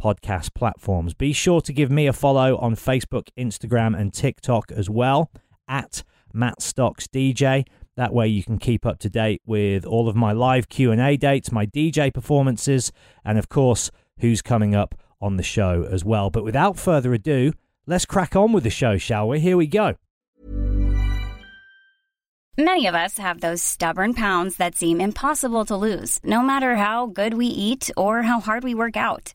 podcast platforms. Be sure to give me a follow on Facebook, Instagram, and TikTok as well at Matt Stocks DJ. That way you can keep up to date with all of my live Q&A dates, my DJ performances, and of course, who's coming up on the show as well. But without further ado, let's crack on with the show, shall we? Here we go. Many of us have those stubborn pounds that seem impossible to lose, no matter how good we eat or how hard we work out.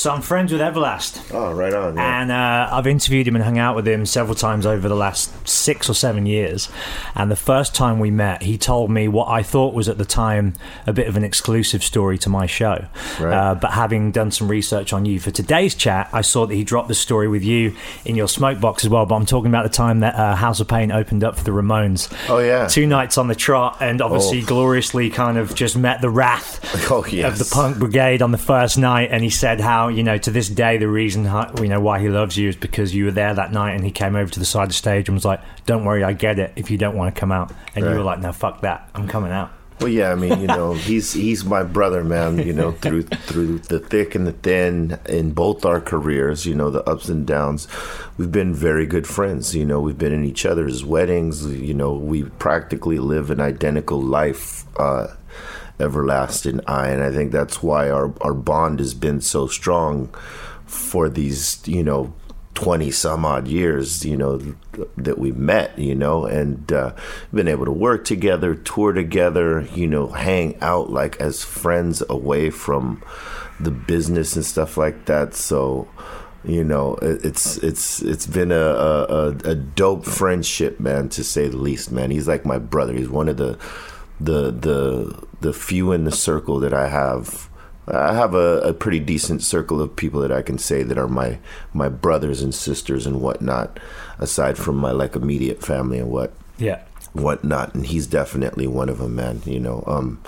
So I'm friends with Everlast. Oh, right on. Yeah. And uh, I've interviewed him and hung out with him several times over the last six or seven years. And the first time we met, he told me what I thought was at the time a bit of an exclusive story to my show. Right. Uh, but having done some research on you for today's chat, I saw that he dropped the story with you in your smoke box as well. But I'm talking about the time that uh, House of Pain opened up for the Ramones. Oh, yeah. Two nights on the trot, and obviously Oh. gloriously kind of just met the wrath Oh, yes. of the punk brigade on the first night, and he said how you know to this day the reason you know why he loves you is because you were there that night, and he came over to the side of the stage and was like, "Don't worry, I get it. If you don't want to come out," and you were like, "No, fuck that, I'm coming out." Well, yeah. I mean, you know, he's he's my brother, man. You know, through through the thick and the thin in both our careers. You know, the ups and downs. We've been very good friends. You know, we've been in each other's weddings. You know, we practically live an identical life. Uh, everlasting I, and I think that's why our our bond has been so strong for these, you know, 20 some odd years, you know, that we've met, you know, and uh, been able to work together, tour together, you know, hang out like as friends away from the business and stuff like that. So, you know, it's it's it's been a, a a dope friendship, man, to say the least, man. He's like my brother. He's one of the the the the few in the circle that I have I have a, a pretty decent circle of people that I can say that are my my brothers and sisters and whatnot, aside from my like immediate family and what Yeah. whatnot. And he's definitely one of them, man. You know, um,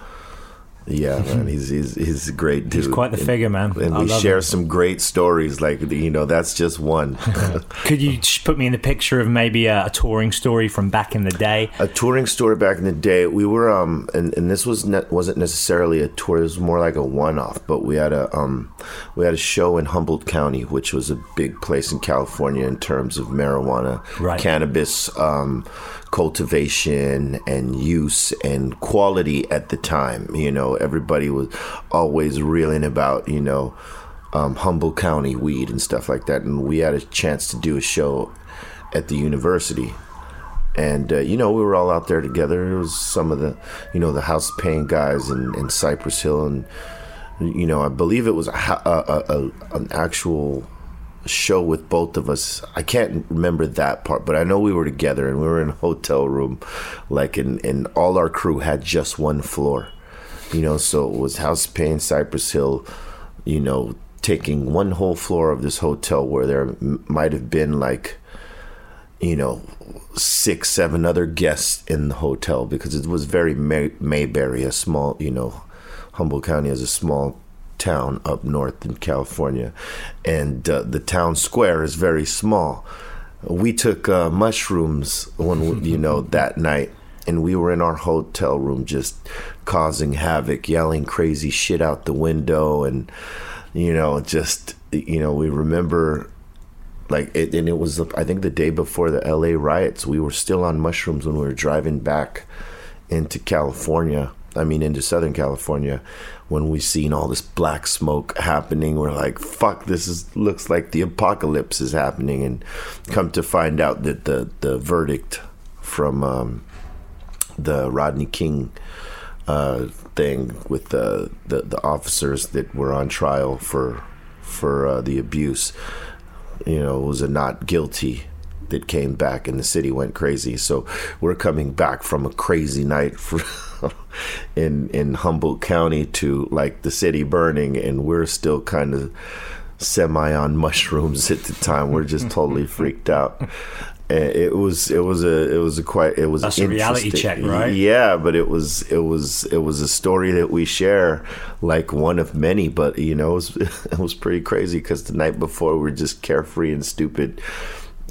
yeah, man, he's he's he's a great dude. He's quite the And- figure, man. And I we share him. some great stories. Like you know, that's just one. Could you put me in the picture of maybe a, a touring story from back in the day? a touring story back in the day we were um and, and this was ne- wasn't necessarily a tour it was more like a one-off but we had a um we had a show in humboldt county which was a big place in california in terms of marijuana Right. cannabis um cultivation and use and quality at the time you know everybody was always reeling about you know um, humboldt county weed and stuff like that and we had a chance to do a show at the university and uh, you know we were all out there together. It was some of the, you know, the House Pain guys in, in Cypress Hill and you know, I believe it was a, a, a an actual show with both of us. I can't remember that part, but I know we were together and we were in a hotel room, like, and, and all our crew had just one floor, you know, so it was House Pain, Cypress Hill, you know, taking one whole floor of this hotel where there m- might have been like, you know, six, seven other guests in the hotel because it was very May- Mayberry, a small, you know, Humboldt County is a small town up north in California, and uh, the town square is very small. We took uh, mushrooms when you know that night, and we were in our hotel room just causing havoc, yelling crazy shit out the window, and you know, just you know, we remember like it, and it was I think the day before the L.A. riots. We were still on mushrooms when we were driving back into California. I mean, into Southern California, when we've seen all this black smoke happening, we're like, "Fuck! This is looks like the apocalypse is happening." And come to find out that the the verdict from um, the Rodney King uh, thing with the, the the officers that were on trial for for uh, the abuse, you know, was a not guilty that came back and the city went crazy. So we're coming back from a crazy night in in Humboldt County to like the city burning, and we're still kind of semi on mushrooms at the time. We're just totally freaked out. It was it was a it was a quite it was That's a reality check, right? Yeah, but it was it was it was a story that we share, like one of many. But you know, it was, it was pretty crazy because the night before we were just carefree and stupid,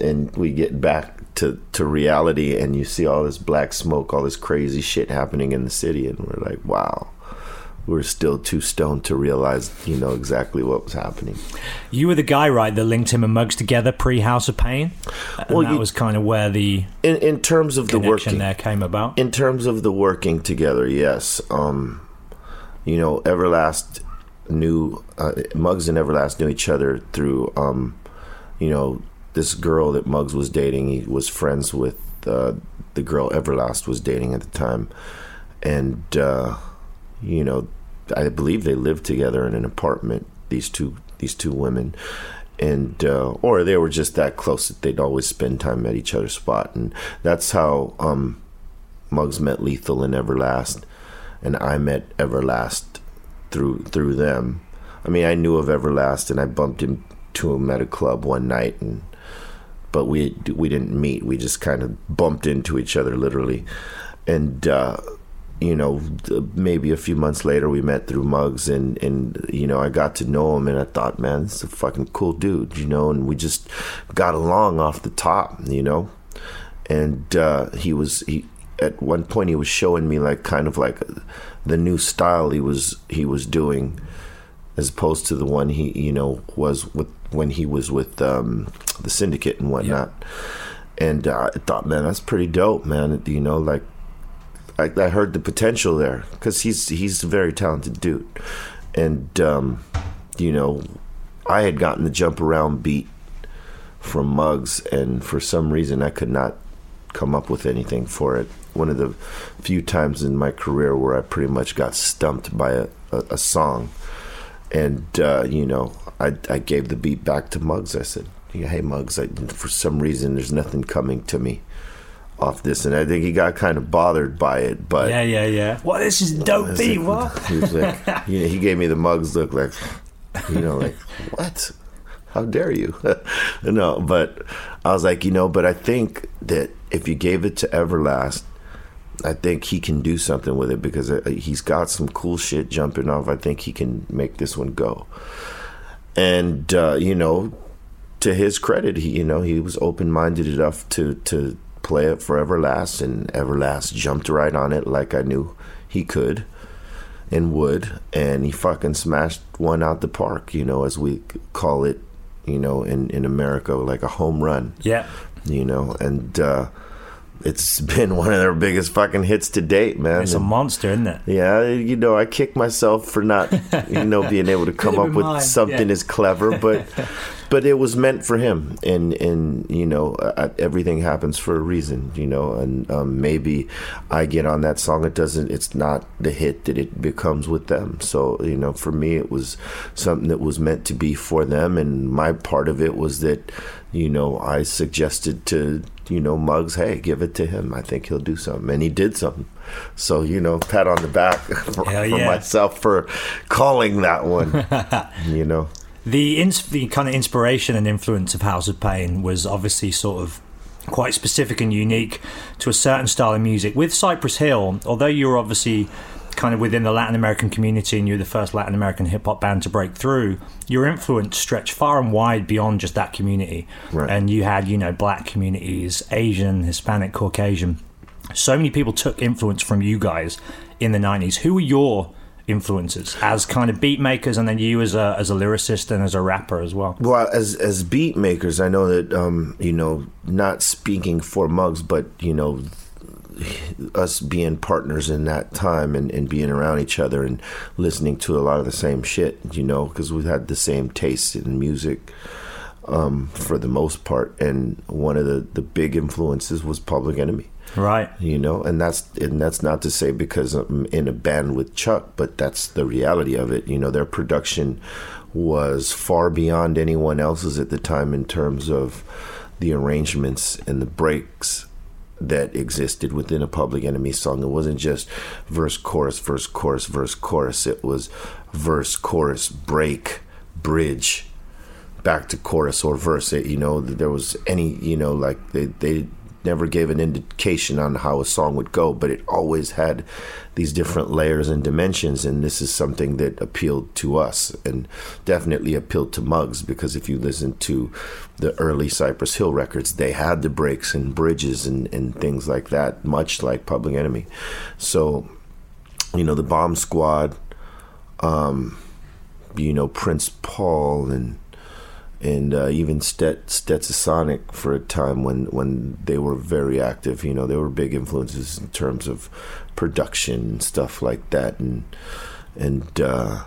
and we get back to to reality, and you see all this black smoke, all this crazy shit happening in the city, and we're like, wow. We're still too stoned to realize, you know, exactly what was happening. You were the guy, right, that linked him and Muggs together pre House of Pain? And Well, that you- was kind of where the In in terms of the working, there came about. in terms of the working together, yes. Um, you know, Everlast knew uh, Muggs and Everlast knew each other through, um, you know, this girl that Muggs was dating. He was friends with uh, the girl Everlast was dating at the time, and uh, you know, I believe they lived together in an apartment. These two, these two women, and uh, or they were just that close that they'd always spend time at each other's spot, and that's how um, Muggs met Lethal and Everlast, and I met Everlast through through them. I mean, I knew of Everlast, and I bumped into him at a club one night, and but we we didn't meet. We just kind of bumped into each other literally, and uh, you know, maybe a few months later, we met through Muggs, and and you know, I got to know him, and I thought, man, this is a fucking cool dude, you know, and we just got along off the top, you know, and uh, he was he at one point he was showing me like kind of like the new style he was he was doing as opposed to the one he you know was with when he was with um, the syndicate and whatnot. And uh, I thought, man, that's pretty dope, man. You know, like I, I heard the potential there because he's he's a very talented dude, and um, you know, I had gotten the jump around beat from Muggs, and for some reason I could not come up with anything for it. One of the few times in my career where I pretty much got stumped by a, a, a song, and uh, you know, I I gave the beat back to Muggs. I said, "Hey Muggs, I, for some reason there's nothing coming to me." Off this, and I think he got kind of bothered by it, but Yeah, yeah, yeah. What? This is dope beat. like- What? He was like, you know, he gave me the Muggs look like, you know, like what? How dare you? no, but I was like, you know, but I think that if you gave it to Everlast, I think he can do something with it because uh, he's got some cool shit jumping off. I think he can make this one go. And uh, you know, to his credit, he you know he was open minded enough to to play it for Everlast, and Everlast jumped right on it like I knew he could and would, and he fucking smashed one out the park. You know, as we call it, you know, in in America, like a home run Yeah. you know and uh it's been one of their biggest fucking hits to date, man. It's a monster, isn't it? yeah, you know, I kick myself for not, you know, being able to come up with mine, something yeah. as clever, but, but it was meant for him, and and you know, uh, everything happens for a reason, you know, and um, maybe I get on that song, it doesn't, it's not the hit that it becomes with them. So you know, for me, it was something that was meant to be for them, and my part of it was that, you know, I suggested to you know Muggs, hey, give it to him. I think he'll do something, and he did something. So you know, pat on the back for, Hell for myself for calling that one. you know, The ins- the kind of inspiration and influence of House of Pain was obviously sort of quite specific and unique to a certain style of music. With Cypress Hill, although you were obviously kind of within the Latin American community and you were the first Latin American hip hop band to break through, your influence stretched far and wide beyond just that community. Right. And you had, you know, black communities, Asian, Hispanic, Caucasian. So many people took influence from you guys in the 90s. Who were your influences as kind of beat makers and then you as a as a lyricist and as a rapper as well? well, as as beat makers, I know that um, you know, not speaking for Muggs but you know, us being partners in that time and, and being around each other and listening to a lot of the same shit, you know, because we had the same taste in music um, for the most part. And one of the, the big influences was Public Enemy. Right. you know and that's and that's not to say because i'm in a band with chuck but that's the reality of it you know their production was far beyond anyone else's at the time in terms of the arrangements and the breaks that existed within a public enemy song it wasn't just verse chorus verse chorus verse chorus it was verse chorus break bridge back to chorus or verse. It, you know, there was any, you know, like they, they never gave an indication on how a song would go, but it always had these different layers and dimensions. And this is something that appealed to us and definitely appealed to Muggs because if you listen to the early Cypress Hill records, they had the breaks and bridges and, and things like that, much like Public Enemy. So, you know, the Bomb Squad, um, you know, Prince Paul and and uh, even Stet Stetsasonic for a time when when they were very active. You know, they were big influences in terms of production and stuff like that, and and uh,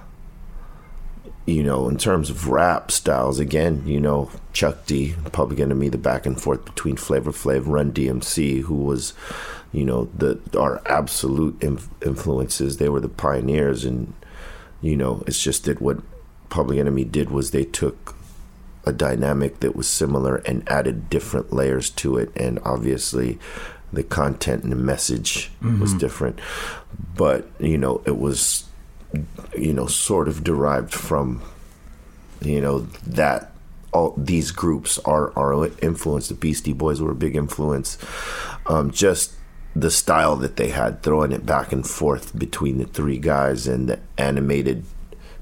you know, in terms of rap styles, again, you know, Chuck D, Public Enemy, the back and forth between Flavor Flav, Run DMC, who was, you know, the our absolute inf- influences. They were the pioneers, and you know, it's just that what Public Enemy did was they took a dynamic that was similar and added different layers to it, and obviously, the content and the message was different. But you know, it was you know, sort of derived from, you know, that all these groups are are influence. The Beastie Boys were a big influence. Um, just the style that they had, throwing it back and forth between the three guys, and the animated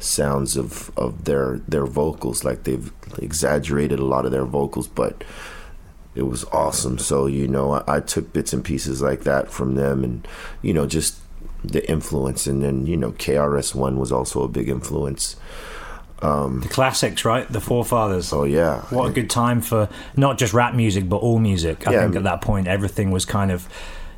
sounds of of their their vocals. Like they've exaggerated a lot of their vocals, but it was awesome. So you know, I, I took bits and pieces like that from them, and you know, just the influence. And then you know, KRS One was also a big influence. Um, the classics, right? The forefathers. Oh yeah, What a good time for not just rap music, but all music. I Yeah, I think mean- at that point, everything was kind of.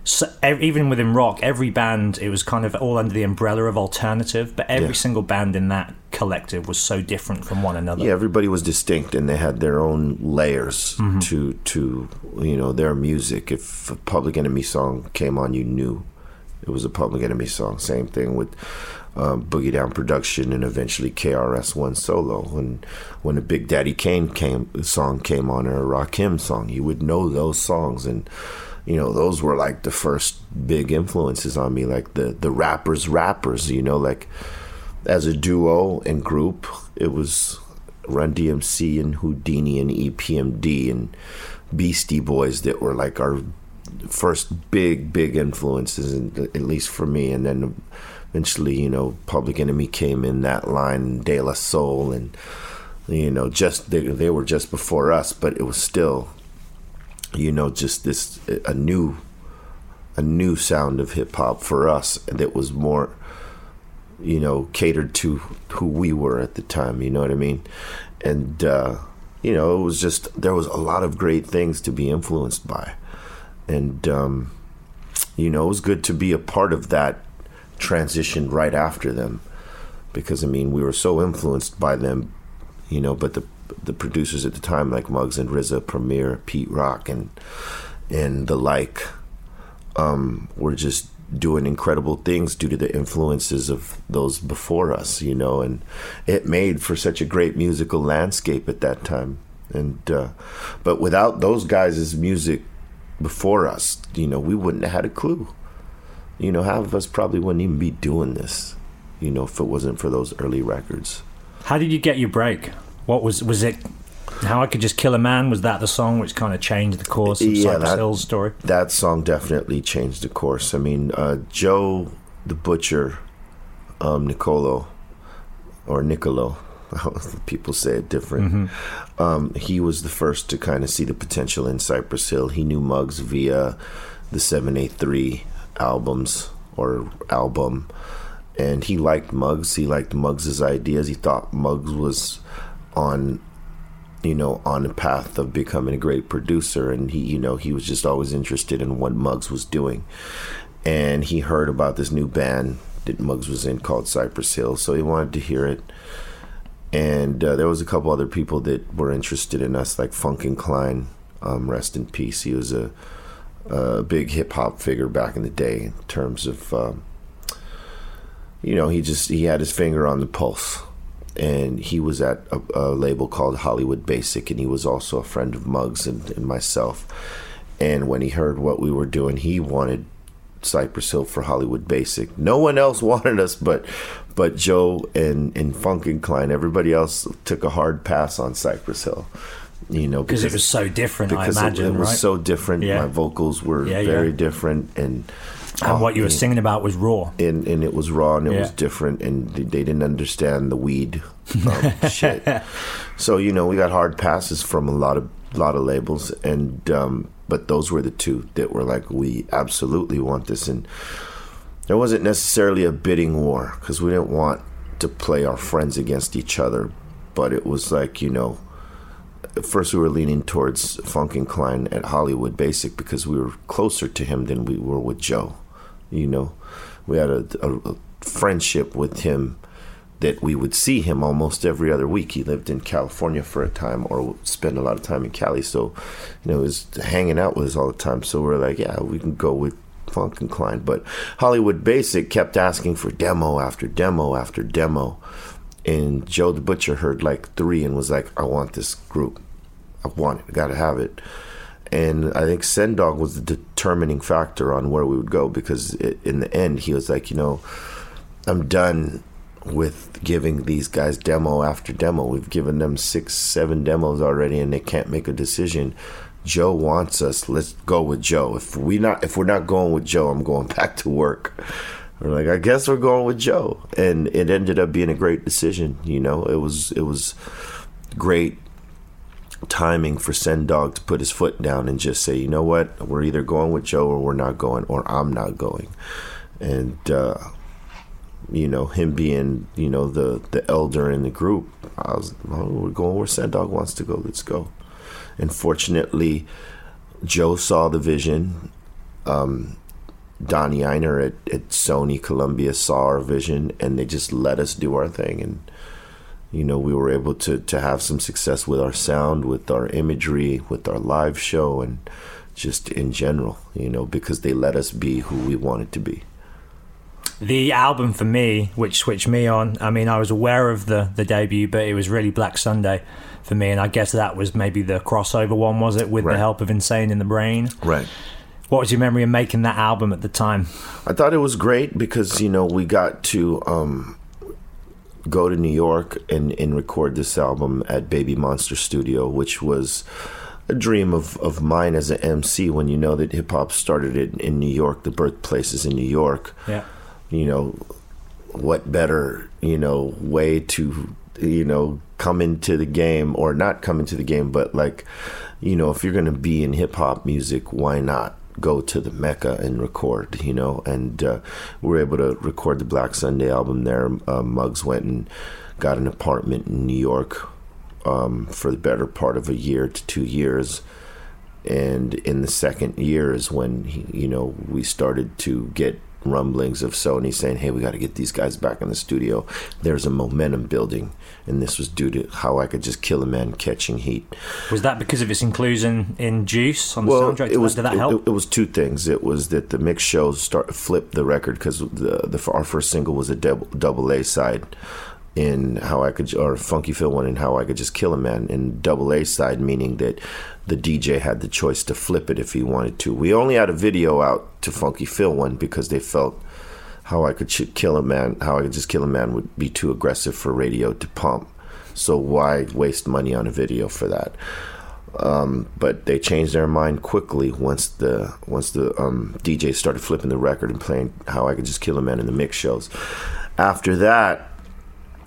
So, even within rock, every band it was kind of all under the umbrella of alternative, but every Yeah. single band in that collective was so different from one another. yeah. Everybody was distinct, and they had their own layers to to you know their music. If a Public Enemy song came on, you knew it was a Public Enemy song. Same thing with um, Boogie Down Production, and eventually KRS One solo. And when a Big Daddy Kane came song came on, or a Rakim song, you would know those songs and. You know those were like the first big influences on me like the the rappers rappers you know like as a duo and group it was run dmc and Whodini and epmd and beastie boys that were like our first big big influences and at least for me. And then eventually you know public enemy came in that line de la soul and you know just they, they were just before us but it was still you know just this a new a new sound of hip hop for us that was more you know catered to who we were at the time you know what i mean and uh you know it was just there was a lot of great things to be influenced by and um, you know, it was good to be a part of that transition right after them, because I mean, we were so influenced by them, you know. But the the producers at the time, like Muggs and RZA, Premier, Pete Rock, and and the like, um, were just doing incredible things due to the influences of those before us, you know, and it made for such a great musical landscape at that time. And uh, but without those guys' music before us, you know, we wouldn't have had a clue. You know, half of us probably wouldn't even be doing this, you know, if it wasn't for those early records. How did you get your break? What was was it? How I could just kill a man was that the song which kind of changed the course of Yeah, Cypress that- Hill's story? that song definitely changed the course. I mean, uh, Joe the Butcher, um, Nicolo, or Nicolo, people say it different. Um, he was the first to kind of see the potential in Cypress Hill. He knew Muggs via the 7A3 albums or album. And he liked Muggs. He liked Muggs's ideas. He thought Muggs was on you know, on a path of becoming a great producer. And he, you know, he was just always interested in what Muggs was doing. And he heard about this new band that Muggs was in called Cypress Hill. So he wanted to hear it. And uh, there was a couple other people that were interested in us, like Funken-Klein, um, rest in peace. He was a, a big hip hop figure back in the day in terms of, um, you know, he just he had his finger on the pulse and he was at a, a label called Hollywood Basic, and he was also a friend of Muggs and, and myself. And when he heard what we were doing, he wanted Cypress Hill for Hollywood Basic. No one else wanted us, but but Joe and and Funken-Klein. Everybody else took a hard pass on Cypress Hill. You know, Because it was so different, I because it- it, was right? so different. Yeah. My vocals were Yeah, very yeah. different, and and what you were oh, singing about was raw. and and it was raw and it was different and they they didn't understand the weed um, shit. So you know we got hard passes from a lot of lot of labels and um, but those were the two that were like we absolutely want this and there wasn't necessarily a bidding war because we didn't want to play our friends against each other but it was like you know at first we were leaning towards Funken-Klein at Hollywood Basic because we were closer to him than we were with Joe. You know, we had a, a, a friendship with him that we would see him almost every other week. He lived in California for a time or spend a lot of time in Cali. So, you know, he was hanging out with us all the time. So we're like, yeah, we can go with Funken-Klein. But Hollywood Basic kept asking for demo after demo after demo. And Joe the Butcher heard like three and was like, I want this group. I want it. I got to have it. And I think Sen Dog was the determining factor on where we would go because it, in the end, he was like, you know, I'm done with giving these guys demo after demo. We've given them six, seven demos already, and they can't make a decision. Joe wants us. Let's go with Joe. If we not, if we're not going with Joe, I'm going back to work. We're like, I guess we're going with Joe, and it ended up being a great decision. You know, it was it was great timing for Sen Dog to put his foot down and just say, you know what, we're either going with Joe or we're not going, or I'm not going. And uh, you know, him being you know the the elder in the group, I was, oh, we're going where Sen Dog wants to go. Let's go. And fortunately, Joe saw the vision. Um, Donnie Ienner at, at Sony Columbia saw our vision, and they just let us do our thing and you know we were able to to have some success with our sound with our imagery with our live show and just in general you know because they let us be who we wanted to be The album for me, which switched me on, I mean, I was aware of the, the debut, but it was really Black Sunday for me, and I guess that was maybe the crossover one, was it, with Right. the help of Insane in the Brain? right What was your memory of making that album at the time? I thought it was great because you know we got to um, go to New York and, and record this album at Baby Monster Studio, which was a dream of, of mine as an MC. When you know that hip hop started in, in New York, the birthplace is in New York. Yeah. You know, what better you know way to you know come into the game or not come into the game, but like you know if you're gonna be in hip hop music, why not? Go to the Mecca and record, you know, and uh, we were able to record the Black Sunday album there. Uh, Muggs went and got an apartment in New York um, for the better part of a year to two years, and in the second year is when he, you know we started to get rumblings of Sony saying, "Hey, we got to get these guys back in the studio." There's a momentum building, and this was due to how I could just kill a man catching heat. Was that because of its inclusion in Juice on the Well, soundtrack? it was Did that it, help? it was two things. It was that the mix shows start flipped the record because the, the our first single was a double, double A side in how I could or Phuncky Feel one in how I could just kill a man in double A side meaning that the DJ had the choice to flip it if he wanted to. We only had a video out to Phuncky Feel one because they felt how I could kill a man, how I could just kill a man would be too aggressive for radio to pump. So why waste money on a video for that? Um, but they changed their mind quickly once the once the um, DJ started flipping the record and playing "How I Could Just Kill a Man" in the mix shows. After that,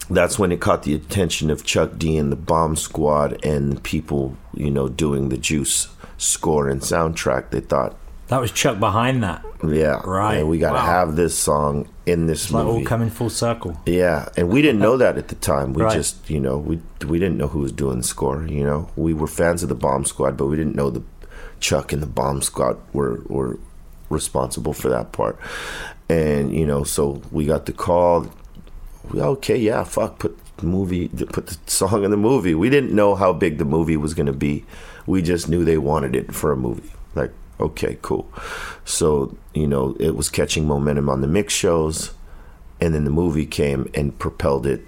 that's when it caught the attention of Chuck D and the Bomb Squad and the people, you know, doing the Juice score and soundtrack. They thought, That was Chuck behind that. yeah, Right. and we got to Wow. have this song in this It's like movie. all coming full circle. Yeah, and we didn't know that at the time. We Right. just, you know, we we didn't know who was doing the score. You know, we were fans of the Bomb Squad, but we didn't know the Chuck and the Bomb Squad were were responsible for that part. And you know, so we got the call. Okay, yeah, fuck, put the movie, put the song in the movie. We didn't know how big the movie was going to be. We just knew they wanted it for a movie. Like, okay, cool. So you know, it was catching momentum on the mix shows and then the movie came and propelled it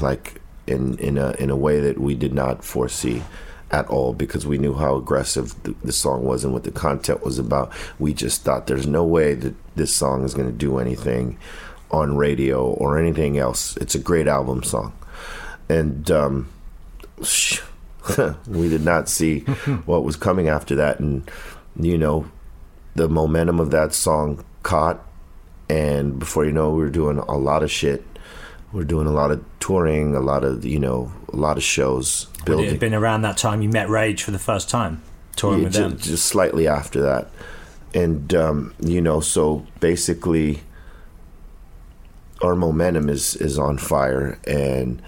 like in in a in a way that we did not foresee at all because we knew how aggressive the, the song was and what the content was about. We just thought there's no way that this song is going to do anything on radio or anything else. It's a great album song, and um, we did not see what was coming after that, and you know the momentum of that song caught. And before you know we were doing a lot of shit. We're doing a lot of touring a lot of you know a lot of shows Would it building have been around that time you met Rage for the first time, touring Yeah, with ju- them? just slightly after that. And um, you know so basically our momentum is is on fire and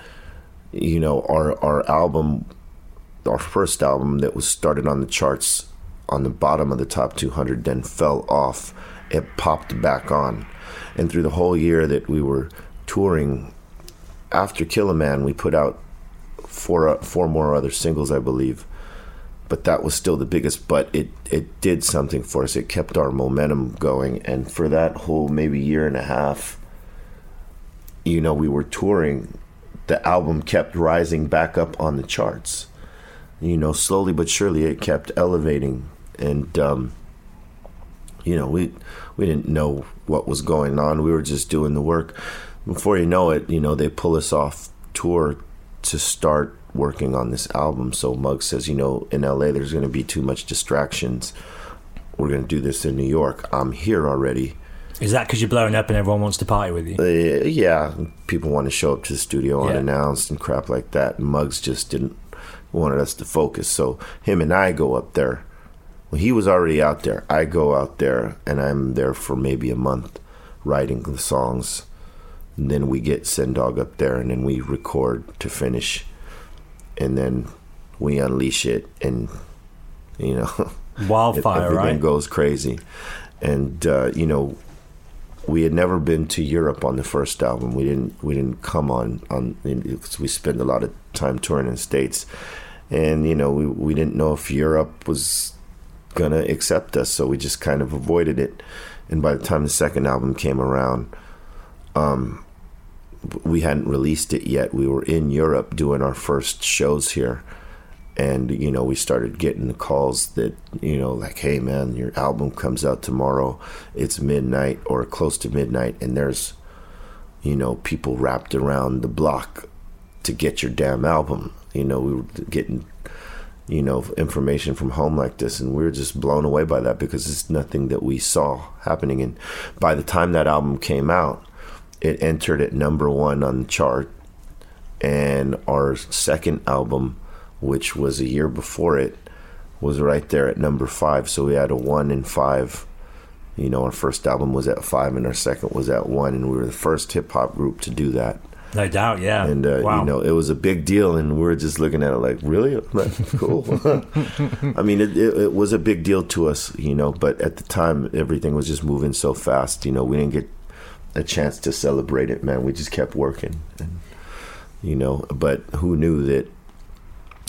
you know our our album our first album that was started on the charts on the bottom of the top 200 then fell off. It popped back on. And through the whole year that we were touring after kill a man we put out four four more other singles i believe. But that was still the biggest but it it did something for us. It kept our momentum going. And for that whole maybe year and a half you know we were touring the album kept rising back up on the charts. You know slowly but surely it kept elevating and um you know we we didn't know what was going on. We were just doing the work. Before you know it you know they pull us off tour to start working on this album. So Muggs says you know in la there's going to be too much distractions. We're going to do this in new york. I'm here already Is that because you're blowing up and everyone wants to party with you? uh, yeah, people want to show up to the studio Yeah. unannounced and crap like that. And Muggs just didn't wanted us to focus, so him and I go up there. Well, he was already out there. I go out there, and I'm there for maybe a month, writing the songs. And then we get Sen Dog up there, and then we record to finish, and then we unleash it, and you know. Wildfire, everything right? goes crazy and uh, you know we had never been to Europe on the first album. We didn't we didn't come on on because we spent a lot of time touring in the states. And you know we, we didn't know if Europe was gonna accept us so we just kind of avoided it. And by the time the second album came around um we hadn't released it yet. We were in Europe doing our first shows here and you know we started getting the calls that you know like hey man your album comes out tomorrow. It's midnight or close to midnight and there's you know people wrapped around the block to get your damn album. You know we were getting you know information from home like this and we were just blown away by that because it's nothing that we saw happening. And by the time that album came out it entered at number one on the chart and our second album which was a year before it, was right there at number five. So we had a one and five. You know, our first album was at five, and our second was at one, and we were the first hip hop group to do that. No doubt, yeah. And uh, wow. you know, it was a big deal, and we're just looking at it like, really? Like, cool. I mean, it, it, it was a big deal to us, you know. But at the time, everything was just moving so fast. You know, we didn't get a chance to celebrate it, man. We just kept working, and you know. But who knew that?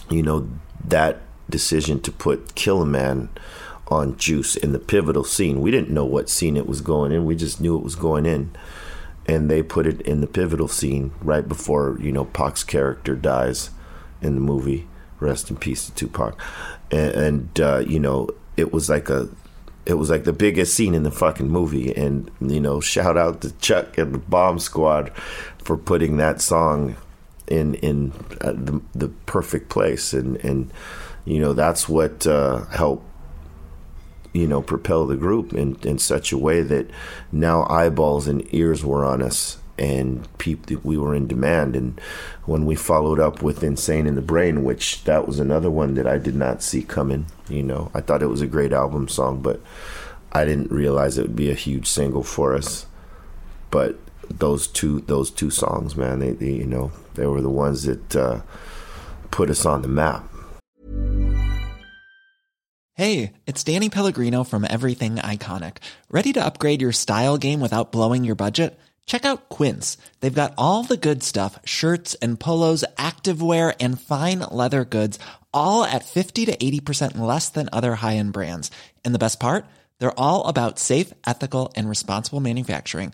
You know, that decision to put Kill a Man on Juice in the pivotal scene. We didn't know what scene it was going in. We just knew it was going in and they put it in the pivotal scene right before you know Pac's character dies in the movie. Rest in peace to Tupac, and, and uh, you know it was like a it was like the biggest scene in the fucking movie, and you know shout out to Chuck and the Bomb Squad for putting that song in in uh, the the perfect place, and and you know that's what uh, helped you know, propel the group in, in such a way that now eyeballs and ears were on us and people we were in demand. And when we followed up with insane in the brain which that was another one that i did not see coming you know i thought it was a great album song but i didn't realize it would be a huge single for us. But those two those two songs man they, they you know they were the ones that uh, put us on the map Hey, it's Danny Pellegrino from Everything Iconic. Ready to upgrade your style game without blowing your budget? Check out Quince. They've got all the good stuff shirts and polos, activewear, and fine leather goods, all at 50 to 80% less than other high end brands. And the best part? They're all about safe, ethical, and responsible manufacturing.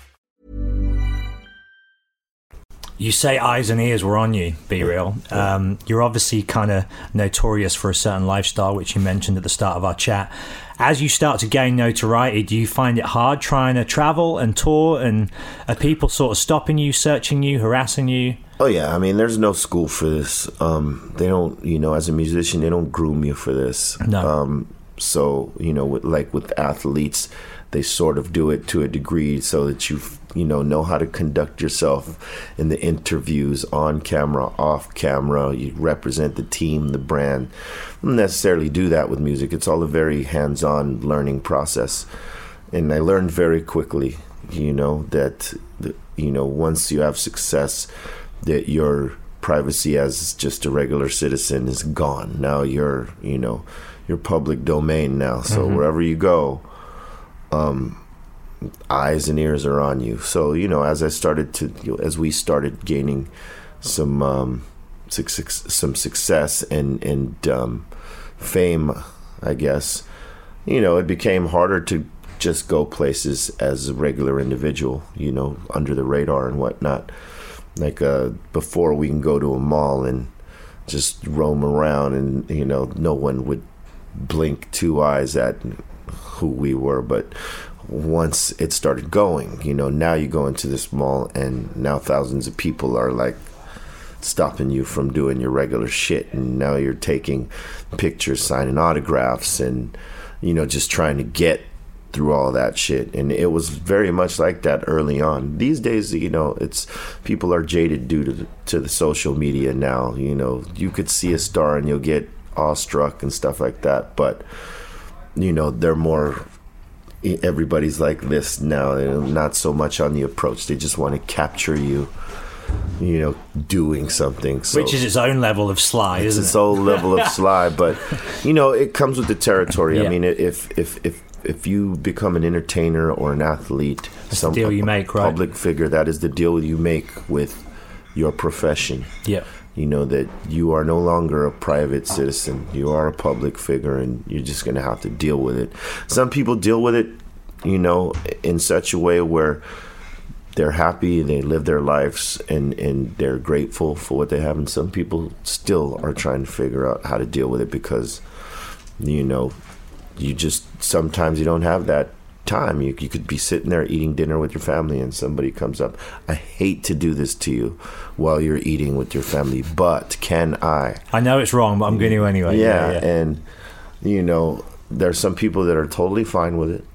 You say eyes and ears were on you, be real. Um, you're obviously kind of notorious for a certain lifestyle, which you mentioned at the start of our chat. As you start to gain notoriety, do you find it hard trying to travel and tour? And are people sort of stopping you, searching you, harassing you? Oh yeah, I mean, there's no school for this. Um, they don't, you know, as a musician, they don't groom you for this. No. Um, so you know, with, like with athletes, they sort of do it to a degree so that you, you know, know how to conduct yourself in the interviews on camera, off camera. You represent the team, the brand. Don't necessarily do that with music. It's all a very hands-on learning process, and I learned very quickly, you know, that the, you know once you have success that your privacy as just a regular citizen is gone. Now you're, you know, you're public domain now. So mm-hmm. wherever you go, um, eyes and ears are on you. So you know, as I started to, as we started gaining some um, some success and and um, fame, I guess, you know, it became harder to just go places as a regular individual. You know, under the radar and whatnot like uh, before we can go to a mall and just roam around and you know no one would blink two eyes at who we were but once it started going you know now you go into this mall and now thousands of people are like stopping you from doing your regular shit and now you're taking pictures signing autographs and you know just trying to get through all that shit. And it was very much like that early on. These days you know it's people are jaded due to the, to the social media now. You know you could see a star and you'll get awestruck and stuff like that but you know they're more everybody's like this now they're not so much on the approach they just want to capture you you know, doing something. So Which is its own level of sly, it's isn't its it? own level of sly, but you know, it comes with the territory. Yeah. I mean, if if if if you become an entertainer or an athlete, the deal you make, right? Public figure, that is the deal you make with your profession. Yeah. You know that you are no longer a private citizen. You are a public figure, and you're just going to have to deal with it. Some people deal with it, you know, in such a way where they're happy, they live their lives, and and they're grateful for what they have. And some people still are trying to figure out how to deal with it because, you know, you just sometimes you don't have that time. You, you could be sitting there eating dinner with your family, and somebody comes up. I hate to do this to you while you're eating with your family, but can I? I know it's wrong, but I'm going to anyway. yeah, and you know, there's some people that are totally fine with it,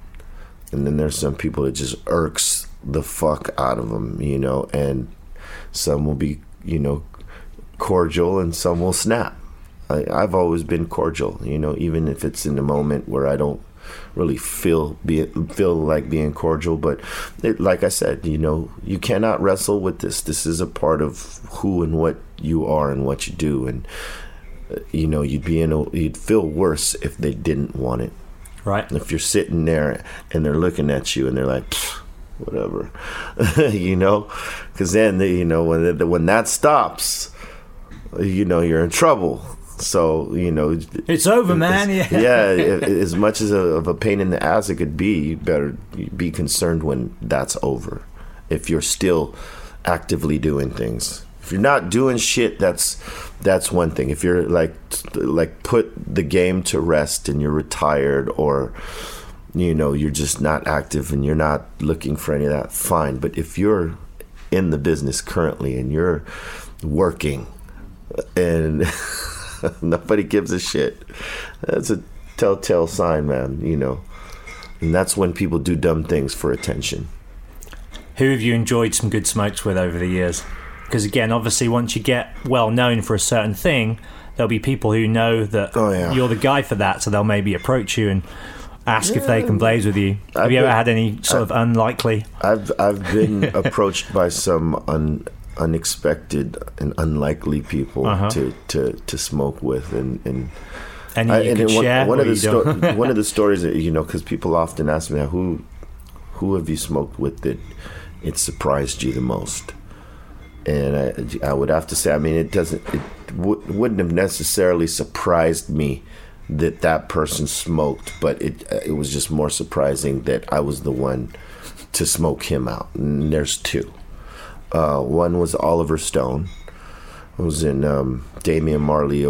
and then there's some people that just irks the fuck out of them, you know, and some will be, you know, cordial, and some will snap. I, I've always been cordial, you know, even if it's in a moment where I don't really feel be feel like being cordial. But it, like I said, you know, you cannot wrestle with this. This is a part of who and what you are and what you do, and uh, you know, you'd be in a you'd feel worse if they didn't want it. Right. If you're sitting there and they're looking at you and they're like. Whatever, you know, because then you know when when that stops, you know you're in trouble. So you know, It's over, man. Yeah. yeah. As much as a, of a pain in the ass it could be, you better be concerned when that's over. If you're still actively doing things, if you're not doing shit, that's that's one thing. If you're like like put the game to rest and you're retired or you know you're just not active and you're not looking for any of that, fine. But if you're in the business currently and you're working and nobody gives a shit. That's a telltale sign, man, you know. And that's when people do dumb things for attention. Who have you enjoyed some good smokes with over the years? Because again, obviously, once you get well known for a certain thing, there'll be people who know that Oh, yeah. you're the guy for that, so they'll maybe approach you and ask if they can blaze with you. Have I've you ever been- had any sort of unlikely? I've I've been approached by some un, unexpected and unlikely people Uh-huh. to, to, to smoke with and, and Any I- and one, one of the sto- one of the stories that you know because people often ask me who who have you smoked with that it surprised you the most? And I, I would have to say I mean it doesn't it w- wouldn't have necessarily surprised me that that person smoked but it it was just more surprising that I was the one to smoke him out and there's two uh, one was Oliver Stone I was in um, Damian Marley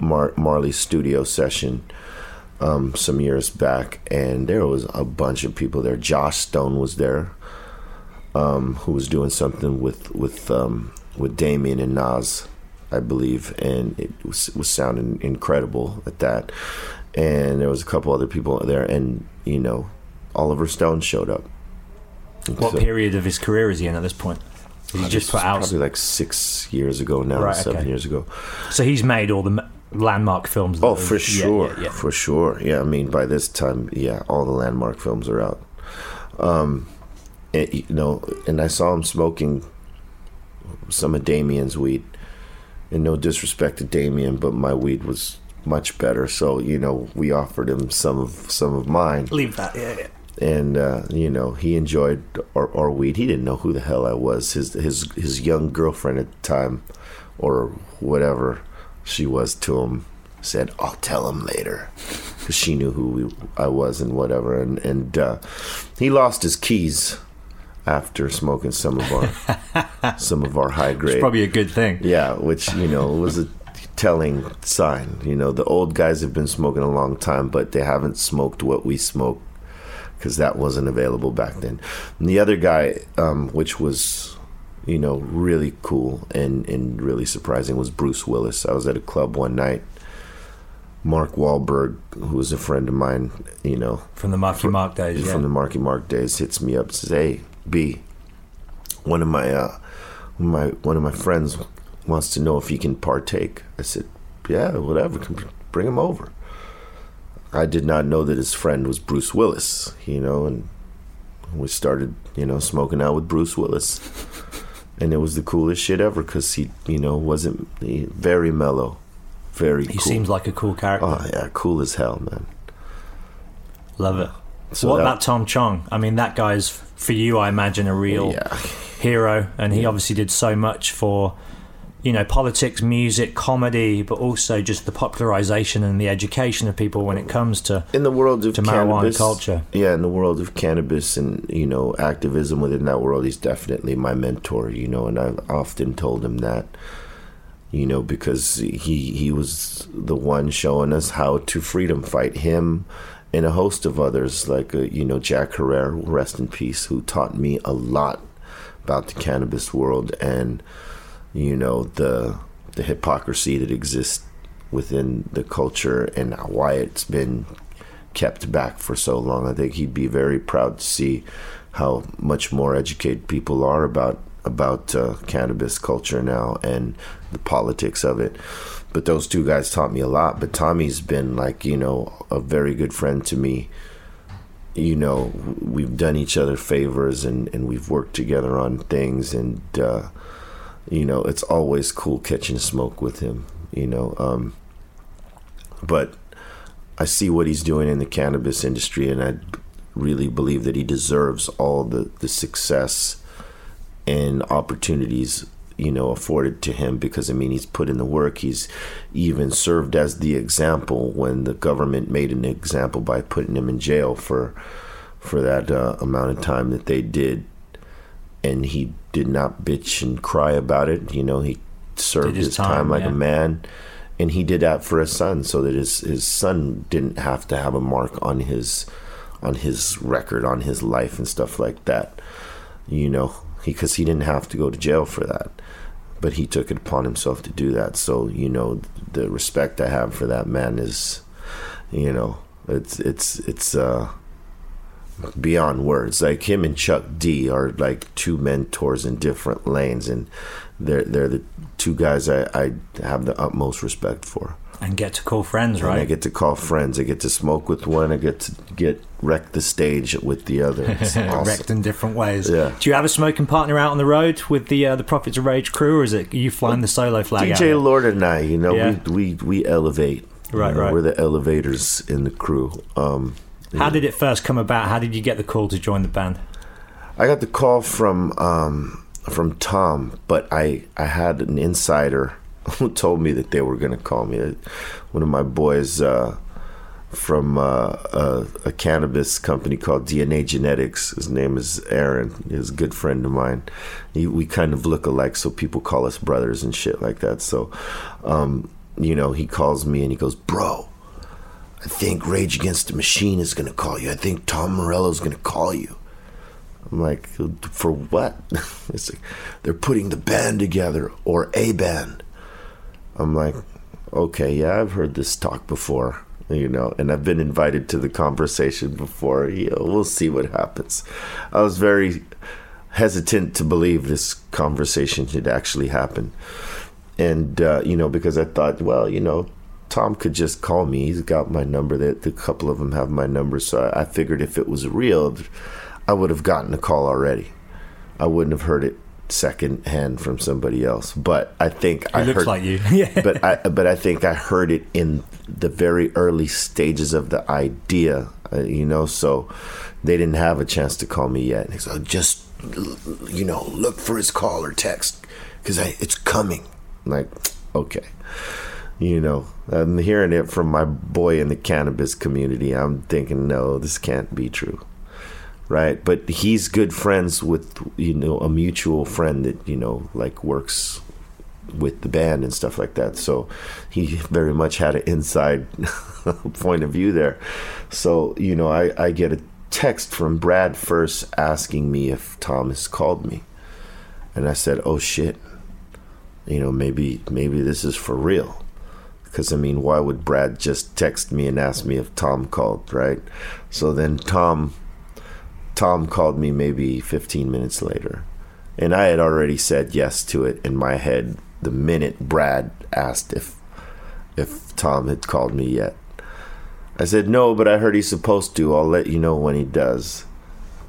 Mar- Marley's studio session um, some years back, and there was a bunch of people there. Joss Stone was there, um, who was doing something with with um, with Damian and Nas, I believe, and it was, was sounding incredible at that. And there was a couple other people there, and you know, Oliver Stone showed up. What So- period of his career is he in at this point? He just put out? probably like six years ago now, Right, seven okay. years ago. So he's made all the landmark films. Oh, for yeah, sure, yeah, yeah. for sure. Yeah, I mean, by this time, yeah, all the landmark films are out. Um, and, you know, and I saw him smoking some of Damian's weed. And no disrespect to Damian, but my weed was much better. So you know, we offered him some of some of mine, Leave that. Yeah, yeah. And uh, you know, he enjoyed our, our weed. He didn't know who the hell I was. His his his young girlfriend at the time, or whatever she was to him, said, "I'll tell him later," because she knew who we, I was and whatever. And and uh, he lost his keys after smoking some of our some of our high grade. It's probably a good thing. Yeah, which you know was a telling sign. You know, the old guys have been smoking a long time, but they haven't smoked what we smoke because that wasn't available back then. And the other guy, um, which was you know really cool and and really surprising, was Bruce Willis. I was at a club one night. Mark Wahlberg, who was a friend of mine, you know, From the Marky Mark days. Yeah. from the Marky Mark days hits me up says, "Hey, B, one of my uh, my one of my friends wants to know if he can partake." I said, "Yeah, whatever. Bring him over." I did not know that his friend was Bruce Willis, you know, and we started, you know, smoking out with Bruce Willis. and it was the coolest shit ever because he, you know, wasn't he, very mellow, very. He cool. seems like a cool character. Oh yeah, cool as hell, man. Love it. So what that- about Tommy Chong? I mean, that guy's for you, I imagine, a real Yeah. hero, and he obviously did so much for, you know, politics, music, comedy, but also just the popularization and the education of people when it comes to in the world of to marijuana cannabis culture. Yeah, in the world of cannabis and you know activism within that world, he's definitely my mentor. You know, and I've often told him that. You know, because he he was the one showing us how to freedom fight. Him and a host of others, like uh, you know Jack Herer, rest in peace, who taught me a lot about the cannabis world and you know the the hypocrisy that exists within the culture and why it's been kept back for so long. I think he'd be very proud to see how much more educated people are about about uh, cannabis culture now and the politics of it. But those two guys taught me a lot. But Tommy's been like you know a very good friend to me. You know, we've done each other favors and and we've worked together on things and. Uh, you know, it's always cool catching smoke with him, you know. Um, but I see what he's doing in the cannabis industry, and I really believe that he deserves all the, the success and opportunities, you know, afforded to him because, I mean, he's put in the work. He's even served as the example when the government made an example by putting him in jail for for that uh, amount of time that they did and he did not bitch and cry about it. You know, he served his his, time, time, like yeah. a man, and he did that for his son, so that his his son didn't have to have a mark on his on his record, on his life, and stuff like that. You know, because he, didn't have to go to jail for that, but he took it upon himself to do that. So you know, the respect I have for that man is, you know, it's it's it's uh beyond words. Like him and Chuck D are like two mentors in different lanes, and they're they're the two guys I, I have the utmost respect for. and get to call friends, And I get to call friends. I get to smoke with one. I get to get wreck the stage with the other. It's awesome. Wrecked in different ways. Yeah. Do you have a smoking partner out on the road with the uh, the Prophets of Rage crew, or is it you flying the solo flag? out DJ there? Lord and I, you know, Yeah. we, we we elevate. You Right, know, right. We're the elevators in the crew. Um, How did it first come about? How did you get the call to join the band? I got the call from um, from Tom, but I I had an insider who told me that they were going to call me. One of my boys uh, from uh, a, a cannabis company called DNA Genetics. His name is Aaron. He's a good friend of mine. He, we kind of look alike, so people call us brothers and shit like that. So, um, you know, he calls me and he goes, "Bro." I think Rage Against the Machine is going to call you. I think Tom Morello is going to call you. I'm like, for what? it's like, they're putting the band together or a band. I'm like, okay, yeah, I've heard this talk before, you know, and I've been invited to the conversation before. You know, we'll see what happens. I was very hesitant to believe this conversation had actually happened. And, uh, you know, because I thought, well, you know, Tom could just call me. He's got my number. That a couple of them have my number. So I, I figured if it was real, I would have gotten a call already. I wouldn't have heard it second hand from somebody else. But I think I looks heard, like you. Yeah. but I but I think I heard it in the very early stages of the idea. Uh, you know, so they didn't have a chance to call me yet. And so just you know, look for his call or text because it's coming. I'm like, okay. You know, I'm hearing it from my boy in the cannabis community. I'm thinking, no, this can't be true right? But he's good friends with you know a mutual friend that you know like works with the band and stuff like that. So he very much had an inside point of view there. So you know, I I get a text from Brad first asking me if Thomas called me, and I said, oh shit, you know maybe maybe this is for real. Because I mean, why would Brad just text me and ask me if Tom called, right? So then Tom Tom called me maybe 15 minutes later. And I had already said yes to it in my head the minute Brad asked if if Tom had called me yet. I said no, but I heard he's supposed to. I'll let you know when he does.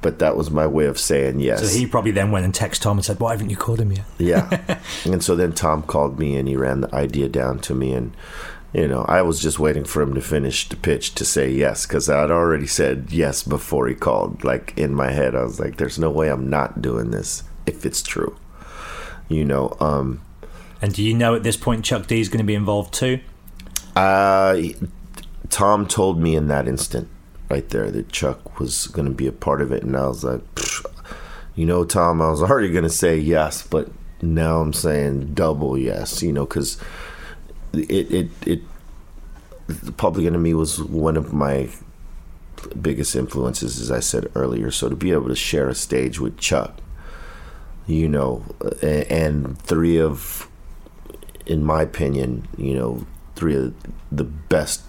But that was my way of saying yes. So he probably then went and texted Tom and said, "Why haven't you called him yet?" Yeah. and so then Tom called me and he ran the idea down to me. And, you know, I was just waiting for him to finish the pitch to say yes because I'd already said yes before he called. Like in my head, I was like, there's no way I'm not doing this if it's true. You know, um, And do you know at this point Chuck D is going to be involved too? uh, Tom told me in that instant right there that Chuck was going to be a part of it. And I was like, you know, Tom, I was already going to say yes, but now I'm saying double yes, you know, because it, it, it, the Public Enemy was one of my biggest influences, as I said earlier. So to be able to share a stage with Chuck, you know, and three of, in my opinion, you know, three of the best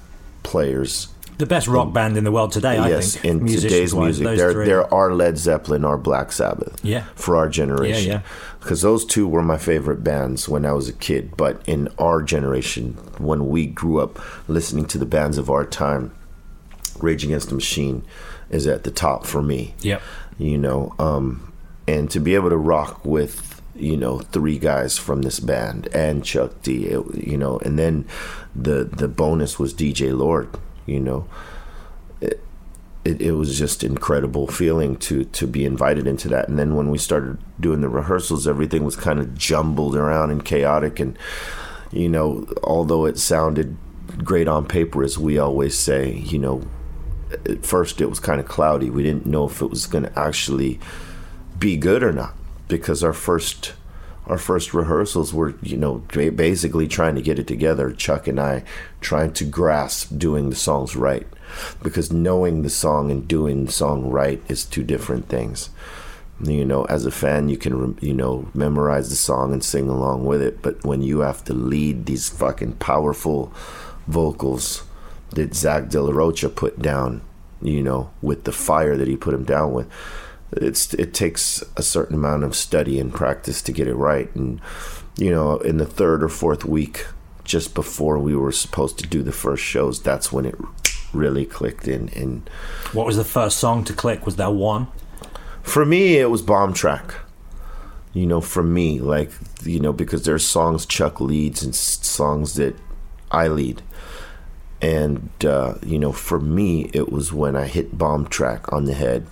players The best rock band in the world today, I yes, think. in today's music, there three. there are Led Zeppelin or Black Sabbath. Yeah. for our generation. Yeah, yeah. Because those two were my favorite bands when I was a kid. But in our generation, when we grew up listening to the bands of our time, Rage Against the Machine is at the top for me. Yep. You know, um, and to be able to rock with you know three guys from this band and Chuck D, it, you know, and then the the bonus was DJ Lord. You know, it, it was just incredible feeling to to be invited into that. And then when we started doing the rehearsals, everything was kind of jumbled around and chaotic. And you know, although it sounded great on paper, as we always say, you know, at first it was kind of cloudy. We didn't know if it was going to actually be good or not because our first our first rehearsals were you know basically trying to get it together chuck and i trying to grasp doing the songs right. Because knowing the song and doing the song right is two different things. You know as a fan you can you know memorize the song and sing along with it but when you have to lead these fucking powerful vocals that zack de la rocha put down you know with the fire that he put him down with it's it takes a certain amount of study and practice to get it right and you know in the third or fourth week just before we were supposed to do the first shows that's when it really clicked in and What was the first song to click? Was that one? for me it was bomb track you know for me like you know because there's songs chuck leads and songs that i lead and uh, you know for me it was when i hit bomb track on the head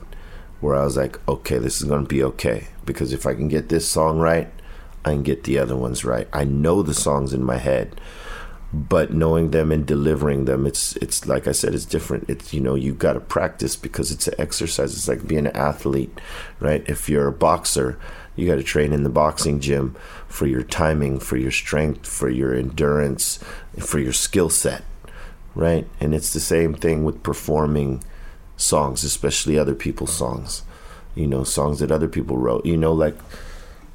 where i was like okay this is going to be okay. Because if i can get this song right i can get the other ones right. I know the songs in my head but knowing them and delivering them it's it's like i said it's different. It's you know you got to practice because it's an exercise. It's like being an athlete right? If you're a boxer you got to train in the boxing gym for your timing for your strength for your endurance for your skill set right? And it's the same thing with performing songs especially other people's songs you know songs that other people wrote you know like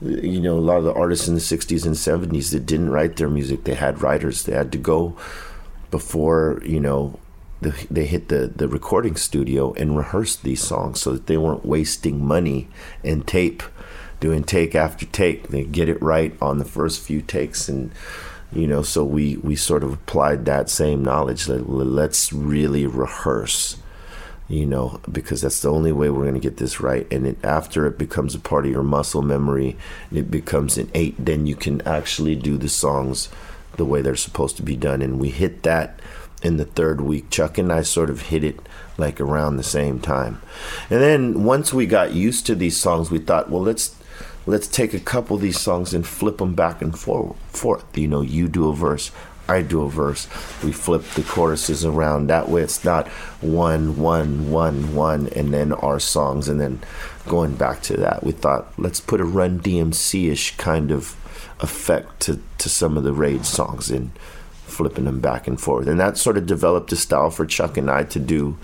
you know, a lot of the artists in the 60s and 70s that didn't write their music, they had writers. They had to go before, you know, the, they hit the, the recording studio and rehearse these songs so that they weren't wasting money and tape, doing take after take. They get it right on the first few takes. And, you know, so we, we sort of applied that same knowledge. Let's really rehearse you know, because that's the only way we're going to get this right. And it, after it becomes a part of your muscle memory, it becomes an eight, then you can actually do the songs the way they're supposed to be done. And we hit that in the third week. Chuck and I sort of hit it like around the same time. And then once we got used to these songs, we thought, well, let's let's take a couple of these songs and flip them back and forth. forth. You know, you do a verse, I do a verse. We flip the choruses around. That way, it's not one, one, one, one, and then our songs, and then going back to that. We thought, let's put a Run DMC ish kind of effect to, to some of the Rage songs and flipping them back and forth. And that sort of developed a style for Chuck and I to do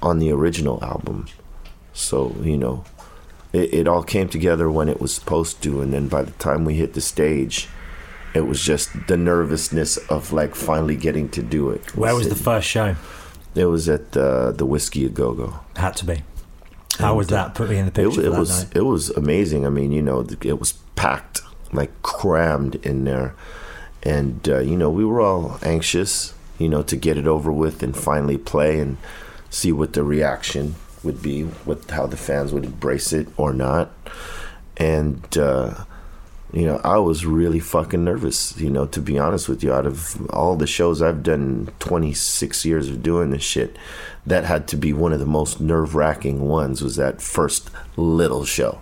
on the original album. So, you know, it, it all came together when it was supposed to. And then by the time we hit the stage, it was just the nervousness of like finally getting to do it. Where was the first show? It was at uh, the Whisky a Go Go. Had to be. How was that? Put me in the picture. it that was night. it was amazing. I mean, you know, it was packed, like crammed in there, and uh, you know, we were all anxious, you know, to get it over with and finally play and see what the reaction would be, what how the fans would embrace it or not, and uh, you know, I was really fucking nervous. You know, to be honest with you, out of all the shows I've done, 26 years of doing this shit, that had to be one of the most nerve wracking ones. Was that first little show?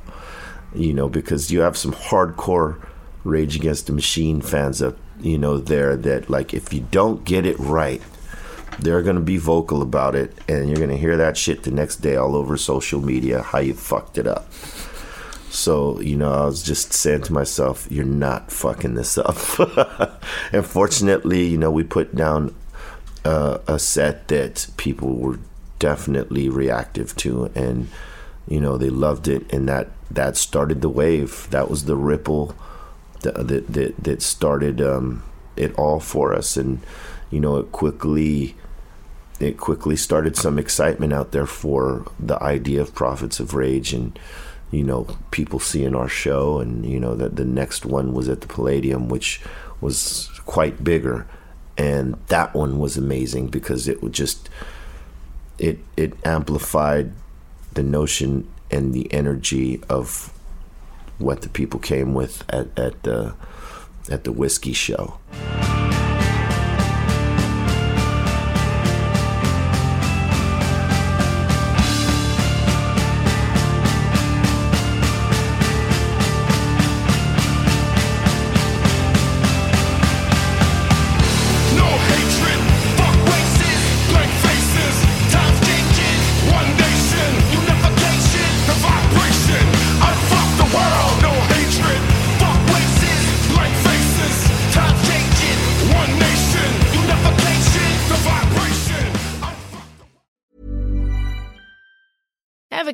You know, because you have some hardcore Rage Against the Machine fans up, you know, there that like if you don't get it right, they're gonna be vocal about it, and you're gonna hear that shit the next day all over social media how you fucked it up. So, you know, I was just saying to myself, you're not fucking this up. and fortunately, you know, we put down uh, a set that people were definitely reactive to and you know, they loved it and that that started the wave. That was the ripple that that that, that started um, it all for us and you know, it quickly it quickly started some excitement out there for the idea of prophets of rage and you know people seeing our show and you know that the next one was at the palladium which was quite bigger and that one was amazing because it would just it it amplified the notion and the energy of what the people came with at, at the at the whiskey show.